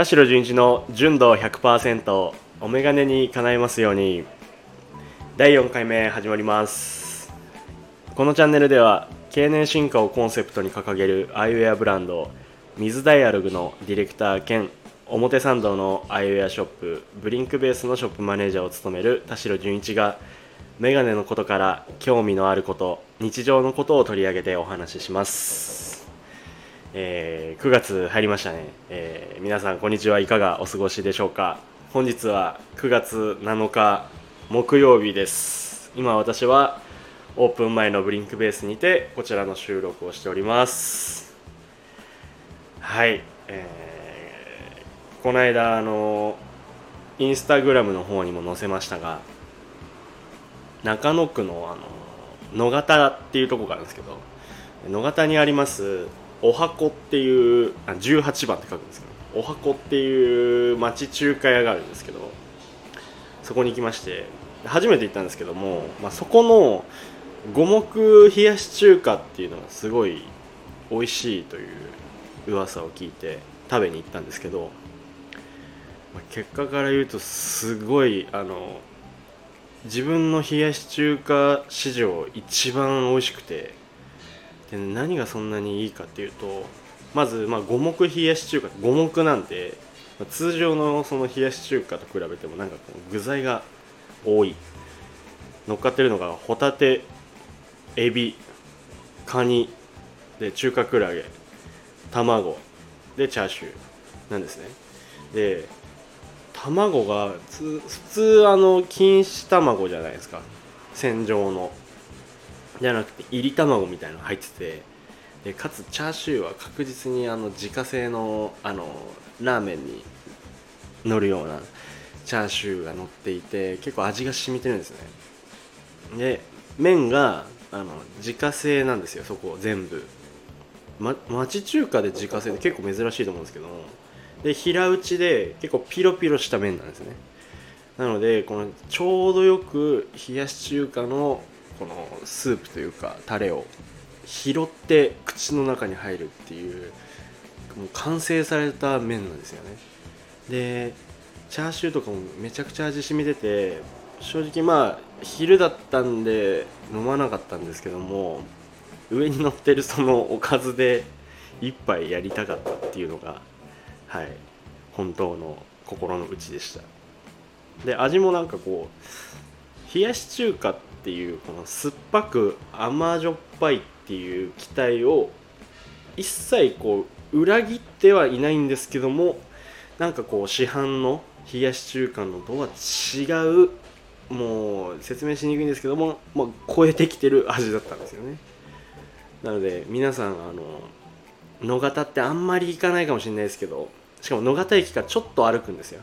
田代純一の純度100%お眼鏡に叶えますように。第4回目始まります。このチャンネルでは経年進化をコンセプトに掲げるアイウェアブランド水ダイアログのディレクター兼表参道のアイウェアショップブリンクベースのショップマネージャーを務める田代純一がメガネのことから興味のあること日常のことを取り上げてお話しします、えー9月入りましたね、えー皆さんこんにちは。いかがお過ごしでしょうか？本日は9月7日木曜日です。今私はオープン前のブリンクベースにてこちらの収録をしております。はい、えーこの間あのインスタグラムの方にも載せましたが中野区のあの野方っていうとこがあるんですけど野方にありますおはこっていうあ18番って書くんですけどおはこっていう町中華屋があるんですけどそこに行きまして初めて行ったんですけども、まあ、そこの五目冷やし中華っていうのがすごい美味しいという噂を聞いて食べに行ったんですけど、まあ結果から言うとすごいあの自分の冷やし中華史上一番美味しくてで何がそんなにいいかっていうとまずまあ五目冷やし中華五目なんてまあ通常のその冷やし中華と比べてもなんかこう具材が多い。乗っかってるのがホタテエビカニで中華クラゲ卵でチャーシューなんですね。で卵がつ普通あの錦糸卵じゃないですか。線状の。じゃなくて入り卵みたいなの入っててでかつチャーシューは確実にあの自家製のあのラーメンに乗るようなチャーシューが乗っていて結構味が染みてるんですね。で麺があの自家製なんですよそこ全部、ま、町中華で自家製って結構珍しいと思うんですけどもで平打ちで結構ピロピロした麺なんですね。なのでこのちょうどよく冷やし中華のこのスープというかタレを拾って口の中に入るっていうもう完成された麺なんですよね。でチャーシューとかもめちゃくちゃ味染みてて正直まあ昼だったんで飲まなかったんですけども上に乗ってるそのおかずで一杯やりたかったっていうのがはい本当の心の内でした。で味もなんかこう冷やし中華ってていうこの酸っぱく甘じょっぱいっていう期待を一切こう裏切ってはいないんですけどもなんかこう市販の冷やし中華のとは違うもう説明しにくいんですけども、まあ、超えてきてる味だったんですよね。なので皆さんあの野方ってあんまり行かないかもしれないですけどしかも野方駅からちょっと歩くんですよ。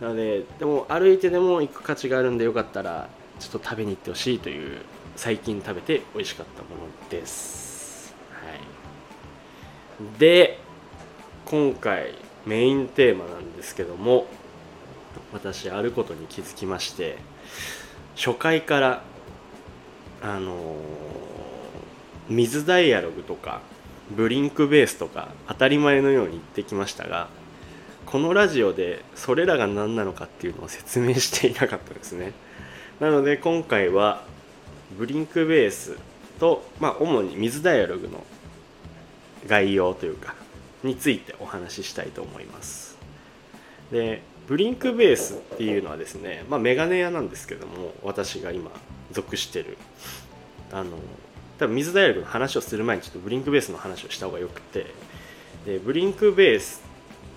なのででも歩いてでも行く価値があるんでよかったらちょっと食べに行ってほしいという最近食べて美味しかったものです、はい、で今回メインテーマなんですけども私あることに気づきまして初回からあのー水ダイアログとかブリンクベースとか当たり前のように言ってきましたがこのラジオでそれらが何なのかっていうのを説明していなかったですね。なので今回はブリンクベースと、まあ、主に水ダイアログの概要というかについてお話ししたいと思います。でブリンクベースっていうのはですね、まあ、メガネ屋なんですけども私が今属してるあの多分水ダイアログの話をする前にちょっとブリンクベースの話をした方がよくてでブリンクベース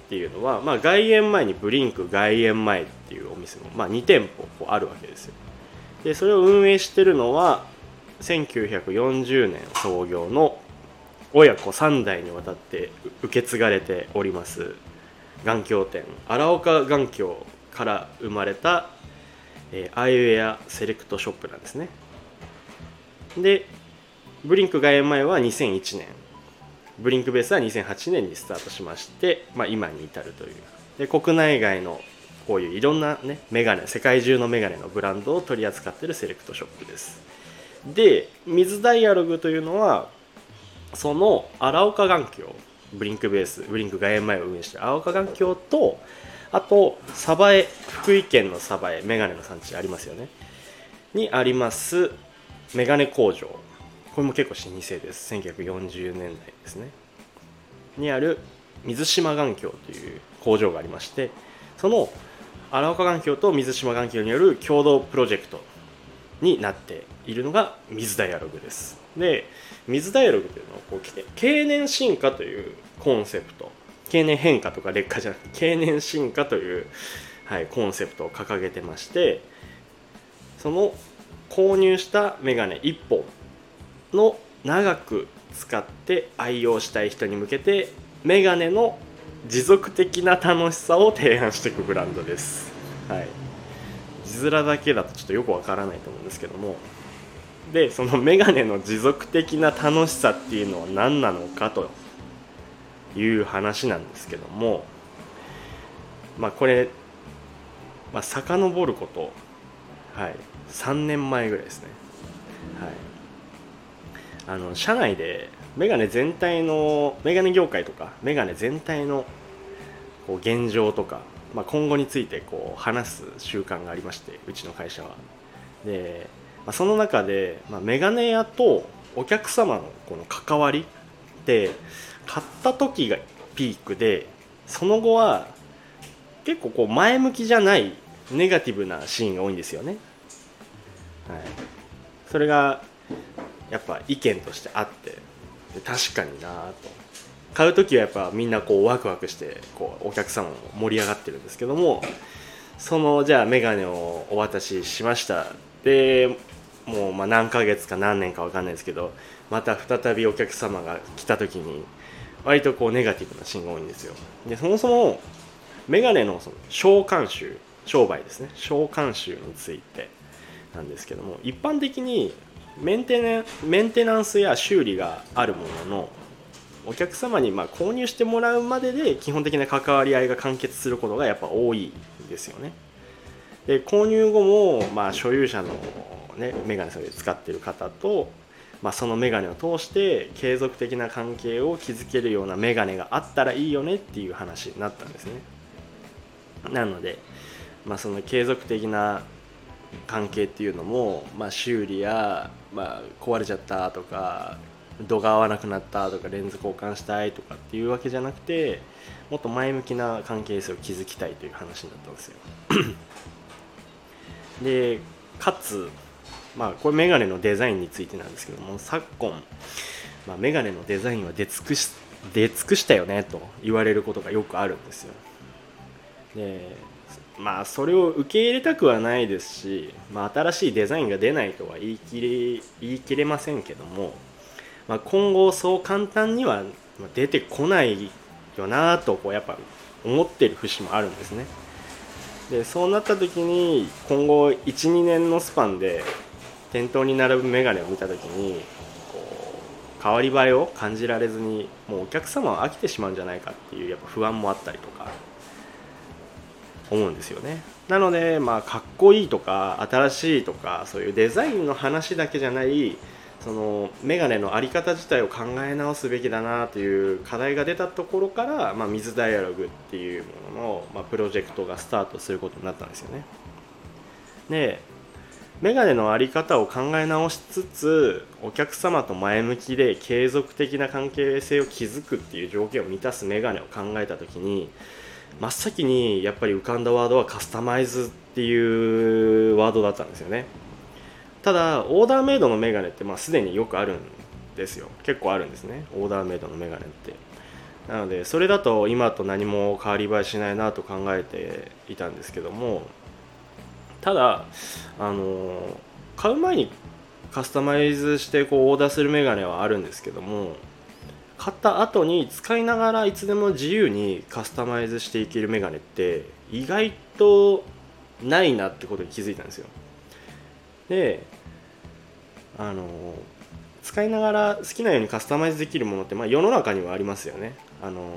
っていうのは、まあ、外苑前にブリンク外苑前っていうお店も、まあ、2店舗あるわけですよ。でそれを運営してるのは1940年創業の親子3代にわたって受け継がれております眼鏡店。荒岡眼鏡から生まれた、えーアイウェアセレクトショップなんですね。でブリンク外苑前は2001年。ブリンクベースは2008年にスタートしまして、まあ、今に至るという。で国内外のこういういろんなねメガネ世界中のメガネのブランドを取り扱ってるセレクトショップです。で水ダイアログというのはその荒岡眼鏡ブリンクベースブリンク外苑前を運営している青岡環境とあと鯖江福井県の鯖江メガネの産地ありますよね。にありますメガネ工場。これも結構老舗です。1940年代ですね。にある水島眼鏡という工場がありましてその荒岡眼鏡と水島眼鏡による共同プロジェクトになっているのが水ダイアログです。で水ダイアログというのはこう経年進化というコンセプト。経年変化とか劣化じゃなくて経年進化という、はい、コンセプトを掲げてましてその購入したメガネ1本の長く使って愛用したい人に向けてメガネの持続的な楽しさを提案していくブランドです。はい、字面だけだとちょっとよくわからないと思うんですけども。でそのメガネの持続的な楽しさっていうのは何なのかという話なんですけども。まあこれ、まあ、遡ること、はい、3年前ぐらいですね。はい、あの社内でメガネ全体のメガネ業界とかメガネ全体のこう現状とか、まあ、今後についてこう話す習慣がありましてうちの会社は。で、まあ、その中で、まあ、メガネ屋とお客様のこの関わりって買った時がピークでその後は結構こう前向きじゃないネガティブなシーンが多いんですよね。はい、それがやっぱ意見としてあって確かになと。買う時はやっぱみんなこうワクワクしてこうお客様も盛り上がってるんですけどもそのじゃあ眼鏡をお渡ししました。でもうまあ何ヶ月か何年か分かんないですけどまた再びお客様が来た時に割とこうネガティブなシーンが多いんですよ。でそもそもメガネのその商慣習商売ですね。商慣習についてなんですけども一般的にメンテナメンテナンスや修理があるもののお客様にま購入してもらうまでで基本的な関わり合いが完結することがやっぱ多いんですよね。で購入後もまあ所有者の、ね、メガネさんで使ってる方と、まあ、そのメガネを通して継続的な関係を築けるようなメガネがあったらいいよねっていう話になったんですね。なので、まあ、その継続的な関係っていうのも、まあ、修理や、まあ、壊れちゃったとか度が合わなくなったとかレンズ交換したいとかっていうわけじゃなくてもっと前向きな関係性を築きたいという話になったんですよ。でかつまあこれメガネのデザインについてなんですけども昨今、まあ、メガネのデザインは出尽くし出尽くしたよねと言われることがよくあるんですよ。でまあそれを受け入れたくはないですし、まあ、新しいデザインが出ないとは言い切れ言い切れませんけども、まあ、今後そう簡単には出てこないよなとこうやっぱ思ってる節もあるんですね。でそうなった時に今後12年のスパンで店頭に並ぶメガネを見た時にこう変わり映えを感じられずにもうお客様は飽きてしまうんじゃないかっていうやっぱ不安もあったりとか。思うんですよね。なのでまあかっこいいとか新しいとかそういうデザインの話だけじゃないそのメガネの在り方自体を考え直すべきだなという課題が出たところから、まあ、水ダイアログっていうものの、まあ、プロジェクトがスタートすることになったんですよね。でメガネの在り方を考え直しつつお客様と前向きで継続的な関係性を築くっていう条件を満たすメガネを考えた時に真っ先にやっぱり浮かんだワードはカスタマイズっていうワードだったんですよね。ただオーダーメイドのメガネってまあすでによくあるんですよ。結構あるんですね。オーダーメイドのメガネって。なのでそれだと今と何も変わり映えしないなと考えていたんですけども。ただあの買う前にカスタマイズしてこうオーダーするメガネはあるんですけども。買った後に使いながらいつでも自由にカスタマイズしていけるメガネって意外とないなってことに気づいたんですよ。であの使いながら好きなようにカスタマイズできるものって、まあ、世の中にはありますよね。あの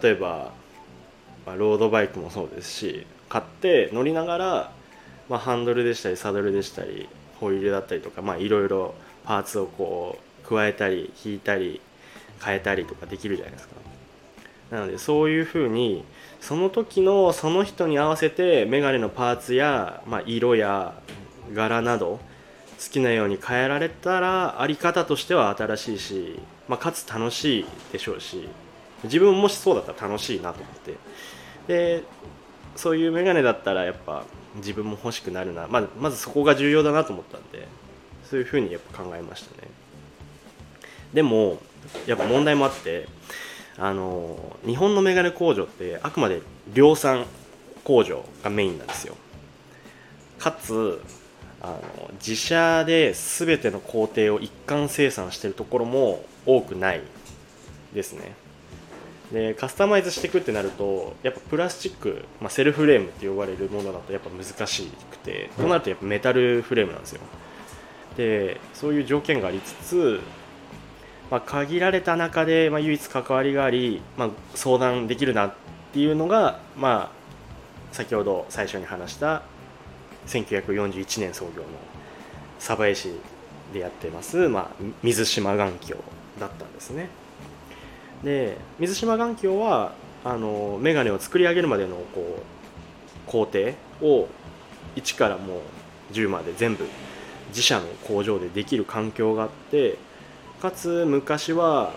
例えば、まあ、ロードバイクもそうですし買って乗りながら、まあ、ハンドルでしたりサドルでしたりホイールだったりとか、いろいろパーツをこう加えたり引いたり変えたりとかできるじゃないですか。なのでそういうふうにその時のその人に合わせてメガネのパーツや、まあ、色や柄など好きなように変えられたらあり方としては新しいし、まあ、かつ楽しいでしょうし自分もしそうだったら楽しいなと思って。でそういうメガネだったらやっぱ自分も欲しくなるな、まあ、まずそこが重要だなと思ったんでそういうふうにやっぱ考えましたね。でもやっぱ問題もあってあの日本のメガネ工場ってあくまで量産工場がメインなんですよ。かつあの自社で全ての工程を一貫生産してるところも多くないですね。でカスタマイズしていくってなるとやっぱプラスチック、まあ、セルフレームって呼ばれるものだとやっぱ難しくてとなるとやっぱメタルフレームなんですよ。でそういう条件がありつつ、まあ、限られた中で、まあ、唯一関わりがあり、まあ、相談できるなっていうのが、まあ、先ほど最初に話した1941年創業の鯖江市でやってます、まあ、水島眼鏡だったんですね。で水島眼鏡はあの眼鏡を作り上げるまでのこう工程を1からもう10まで全部自社の工場でできる環境があってかつ昔は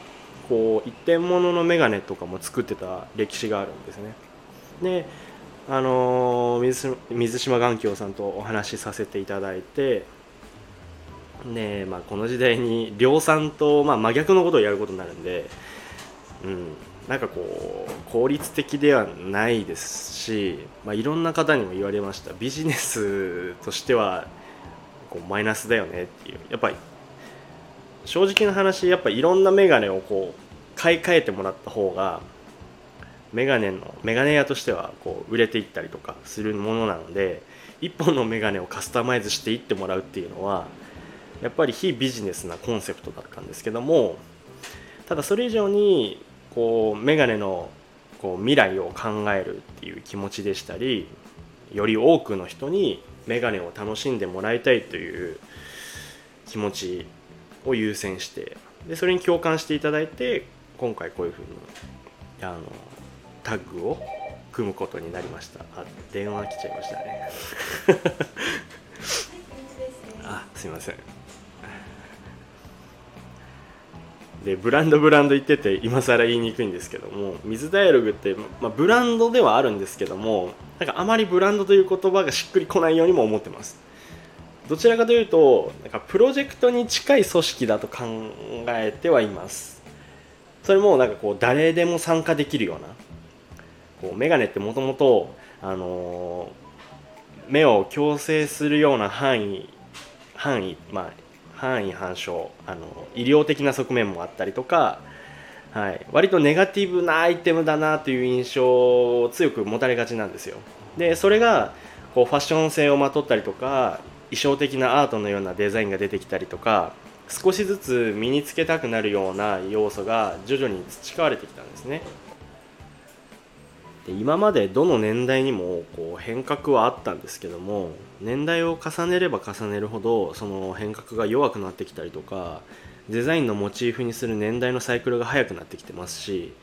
こう一点物の眼鏡とかも作ってた歴史があるんですね。であの水水島眼鏡さんとお話しさせていただいてで、まあ、この時代に量産と、まあ、真逆のことをやることになるんで、うん、なんかこう効率的ではないですし、まあ、いろんな方にも言われました。ビジネスとしてはこうマイナスだよねっていう。やっぱり正直な話やっぱいろんな眼鏡をこう買い替えてもらった方がメガネのメガネ屋としてはこう売れていったりとかするものなので1本のメガネをカスタマイズしていってもらうっていうのはやっぱり非ビジネスなコンセプトだったんですけどもただそれ以上にこうメガネのこう未来を考えるっていう気持ちでしたりより多くの人にメガネを楽しんでもらいたいという気持ちを優先してでそれに共感していただいて今回こういうふうにあのタッグを組むことになりました。あ電話来ちゃいましたね。あすいません。でブランドブランド言ってて今更言いにくいんですけども水ダイアログって、まあ、ブランドではあるんですけどもなんかあまりブランドという言葉がしっくりこないようにも思ってます。どちらかというとなんかプロジェクトに近い組織だと考えてはいます。それもなんかこう誰でも参加できるようなこうメガネってもともとあの目を矯正するような範囲範囲まあ範囲反証あの医療的な側面もあったりとか、はい、割とネガティブなアイテムだなという印象を強く持たれがちなんですよ。でそれがこうファッション性をまとったりとか衣装的なアートのようなデザインが出てきたりとか少しずつ身につけたくなるような要素が徐々に培われてきたんですね。で今までどの年代にもこう変革はあったんですけども年代を重ねれば重ねるほどその変革が弱くなってきたりとかデザインのモチーフにする年代のサイクルが速くなってきてますし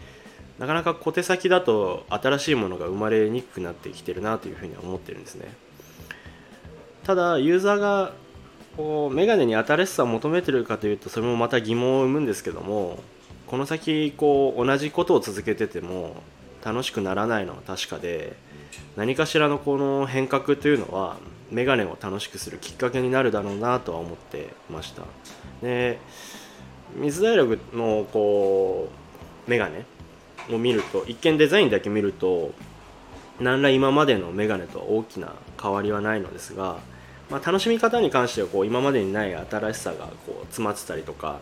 なかなか小手先だと新しいものが生まれにくくなってきてるなというふうには思ってるんですね。ただユーザーがこうメガネに新しさを求めてるかというとそれもまた疑問を生むんですけどもこの先こう同じことを続けてても楽しくならないのは確かで何かしらのこの変革というのはメガネを楽しくするきっかけになるだろうなとは思ってました。で水ダイアログのこうメガネを見ると一見デザインだけ見ると何ら今までのメガネとは大きな変わりはないのですが、まあ、楽しみ方に関してはこう今までにない新しさがこう詰まってたりとか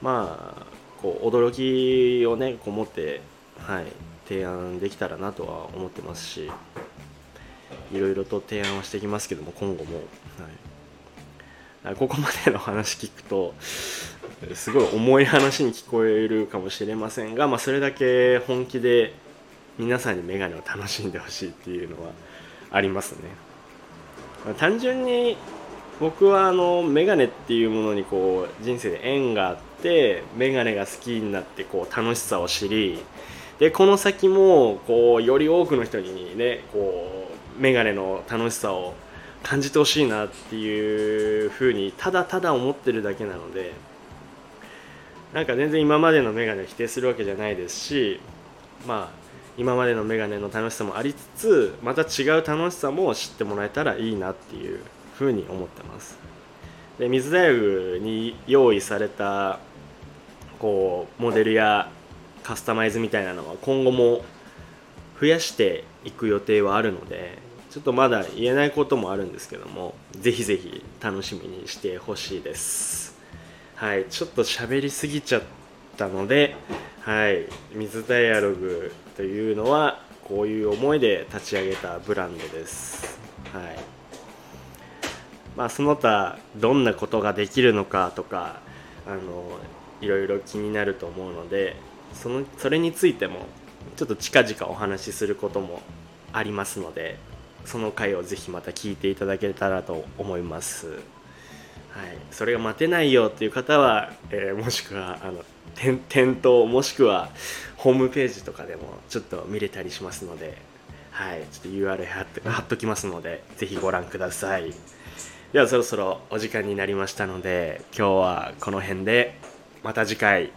まあこう驚きをねこう持ってはい提案できたらなとは思ってますしいろいろと提案はしてきますけども今後も、はい、ここまでの話聞くとすごい重い話に聞こえるかもしれませんが、まあ、それだけ本気で皆さんにメガネを楽しんでほしいっていうのはありますね。単純に僕はあのメガネっていうものにこう人生で縁があってメガネが好きになってこう楽しさを知りでこの先もこうより多くの人にねこうメガネの楽しさを感じてほしいなっていうふうにただただ思ってるだけなのでなんか全然今までのメガネを否定するわけじゃないですしまあ今までのメガネの楽しさもありつつまた違う楽しさも知ってもらえたらいいなっていうふうに思ってます。で水大学に用意されたこうモデルやカスタマイズみたいなのは今後も増やしていく予定はあるのでちょっとまだ言えないこともあるんですけどもぜひぜひ楽しみにしてほしいです。はいちょっと喋りすぎちゃったのではい。水ダイアログというのはこういう思いで立ち上げたブランドです。はい。まあその他どんなことができるのかとかあのいろいろ気になると思うのでそのそれについてもちょっと近々お話しすることもありますのでその回をぜひまた聞いていただけたらと思います。はい、それが待てないよっていう方は、えー、もしくはあの店頭もしくはホームページとかでもちょっと見れたりしますので、はい、ちょっと URL 貼っ貼っときますのでぜひご覧くださいではそろそろお時間になりましたので今日はこの辺でまた次回。